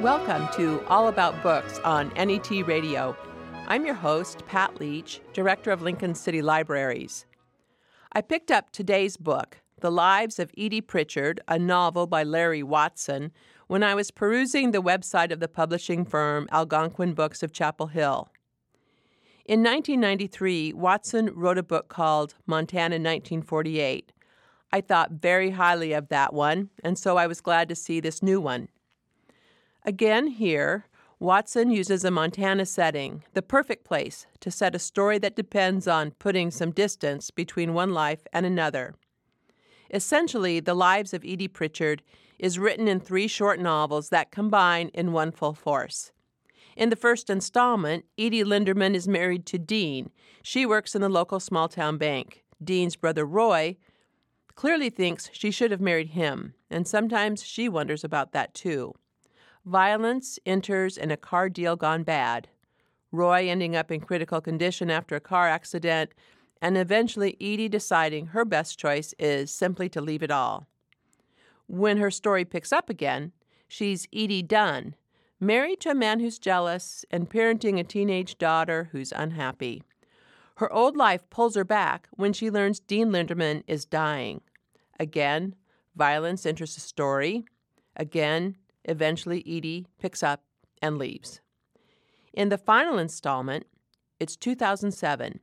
Welcome to All About Books on NET Radio. I'm your host, Pat Leach, Director of Lincoln City Libraries. I picked up today's book, The Lives of Edie Pritchard, a novel by Larry Watson, when I was perusing the website of the publishing firm Algonquin Books of Chapel Hill. In 1993, Watson wrote a book called Montana 1948. I thought very highly of that one, and so I was glad to see this new one. Again, here, Watson uses a Montana setting, the perfect place to set a story that depends on putting some distance between one life and another. Essentially, The Lives of Edie Pritchard is written in three short novels that combine in one full force. In the first installment, Edie Linderman is married to Dean. She works in the local small town bank. Dean's brother Roy clearly thinks she should have married him, and sometimes she wonders about that too. Violence enters in a car deal gone bad. Roy ending up in critical condition after a car accident, and eventually Edie deciding her best choice is simply to leave it all. When her story picks up again, she's Edie Dunn, married to a man who's jealous and parenting a teenage daughter who's unhappy. Her old life pulls her back when she learns Dean Linderman is dying. Again, violence enters the story. Again, eventually Edie picks up and leaves. In the final installment, it's 2007,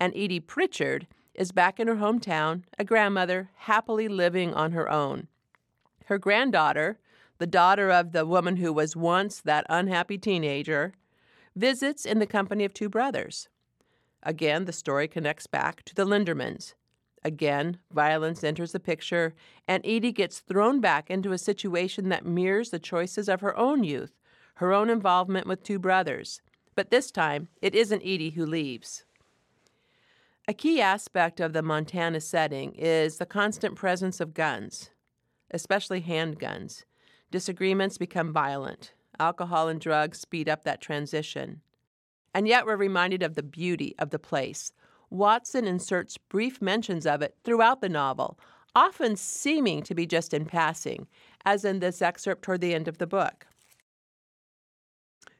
and Edie Pritchard is back in her hometown, a grandmother happily living on her own. Her granddaughter, the daughter of the woman who was once that unhappy teenager, visits in the company of two brothers. Again, the story connects back to the Lindermans. Again, violence enters the picture, and Edie gets thrown back into a situation that mirrors the choices of her own youth, her own involvement with two brothers. But this time, it isn't Edie who leaves. A key aspect of the Montana setting is the constant presence of guns especially handguns. Disagreements become violent. Alcohol and drugs speed up that transition. And yet we're reminded of the beauty of the place. Watson inserts brief mentions of it throughout the novel, often seeming to be just in passing, as in this excerpt toward the end of the book.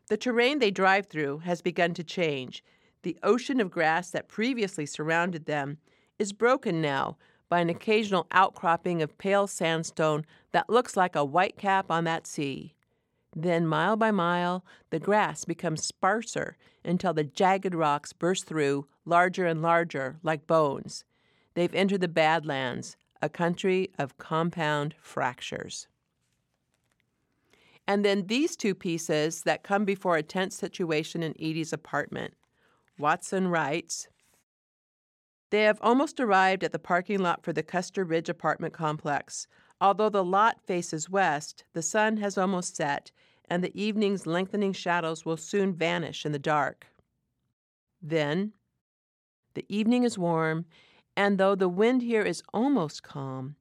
The terrain they drive through has begun to change. The ocean of grass that previously surrounded them is broken now by an occasional outcropping of pale sandstone that looks like a white cap on that sea. Then, mile by mile, the grass becomes sparser until the jagged rocks burst through, larger and larger, like bones. They've entered the Badlands, a country of compound fractures. And then these two pieces that come before a tense situation in Edie's apartment. Watson writes they have almost arrived at the parking lot for the Custer Ridge apartment complex. Although the lot faces west, the sun has almost set, and the evening's lengthening shadows will soon vanish in the dark. Then, the evening is warm, and though the wind here is almost calm,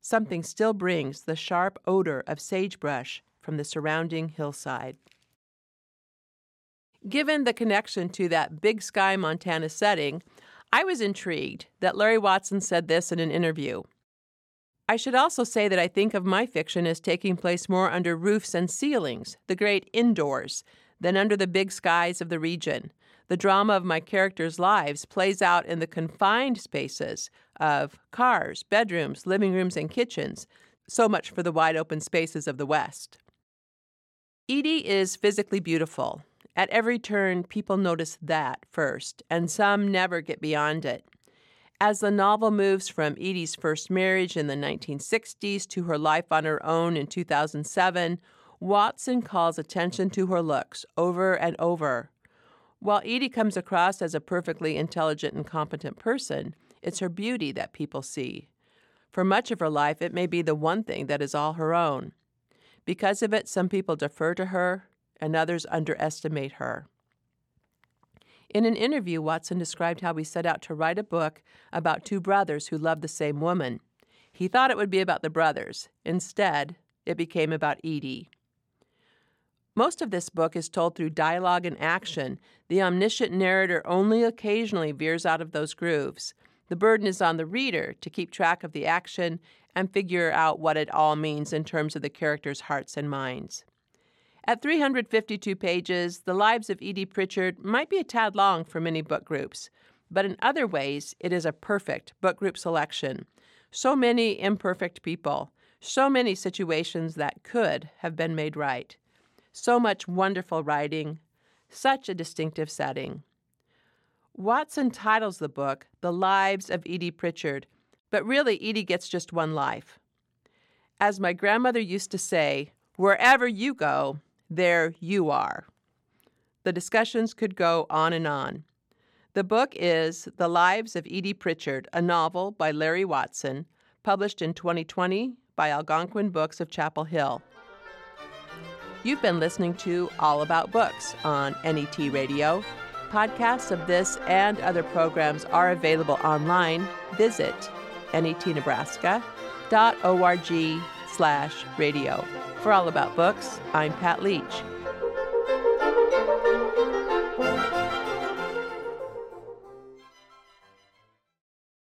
something still brings the sharp odor of sagebrush from the surrounding hillside. Given the connection to that big sky Montana setting, I was intrigued that Larry Watson said this in an interview. I should also say that I think of my fiction as taking place more under roofs and ceilings, the great indoors, than under the big skies of the region. The drama of my characters' lives plays out in the confined spaces of cars, bedrooms, living rooms, and kitchens. So much for the wide open spaces of the West. Edie is physically beautiful. At every turn, people notice that first, and some never get beyond it. As the novel moves from Edie's first marriage in the 1960s to her life on her own in 2007, Watson calls attention to her looks over and over. While Edie comes across as a perfectly intelligent and competent person, it's her beauty that people see. For much of her life, it may be the one thing that is all her own. Because of it, some people defer to her, and others underestimate her. In an interview, Watson described how he set out to write a book about two brothers who loved the same woman. He thought it would be about the brothers. Instead, it became about Edie. Most of this book is told through dialogue and action. The omniscient narrator only occasionally veers out of those grooves. The burden is on the reader to keep track of the action and figure out what it all means in terms of the characters' hearts and minds. At 352 pages, The Lives of Edie Pritchard might be a tad long for many book groups, but in other ways, it is a perfect book group selection. So many imperfect people, so many situations that could have been made right, so much wonderful writing, such a distinctive setting. Watson titles the book The Lives of Edie Pritchard, but really, Edie gets just one life. As my grandmother used to say, wherever you go, there you are. The discussions could go on and on. The book is The Lives of Edie Pritchard, a novel by Larry Watson, published in 2020 by Algonquin Books of Chapel Hill. You've been listening to All About Books on NET Radio. Podcasts of this and other programs are available online. Visit netnebraska.org slash radio. For All About Books, I'm Pat Leach.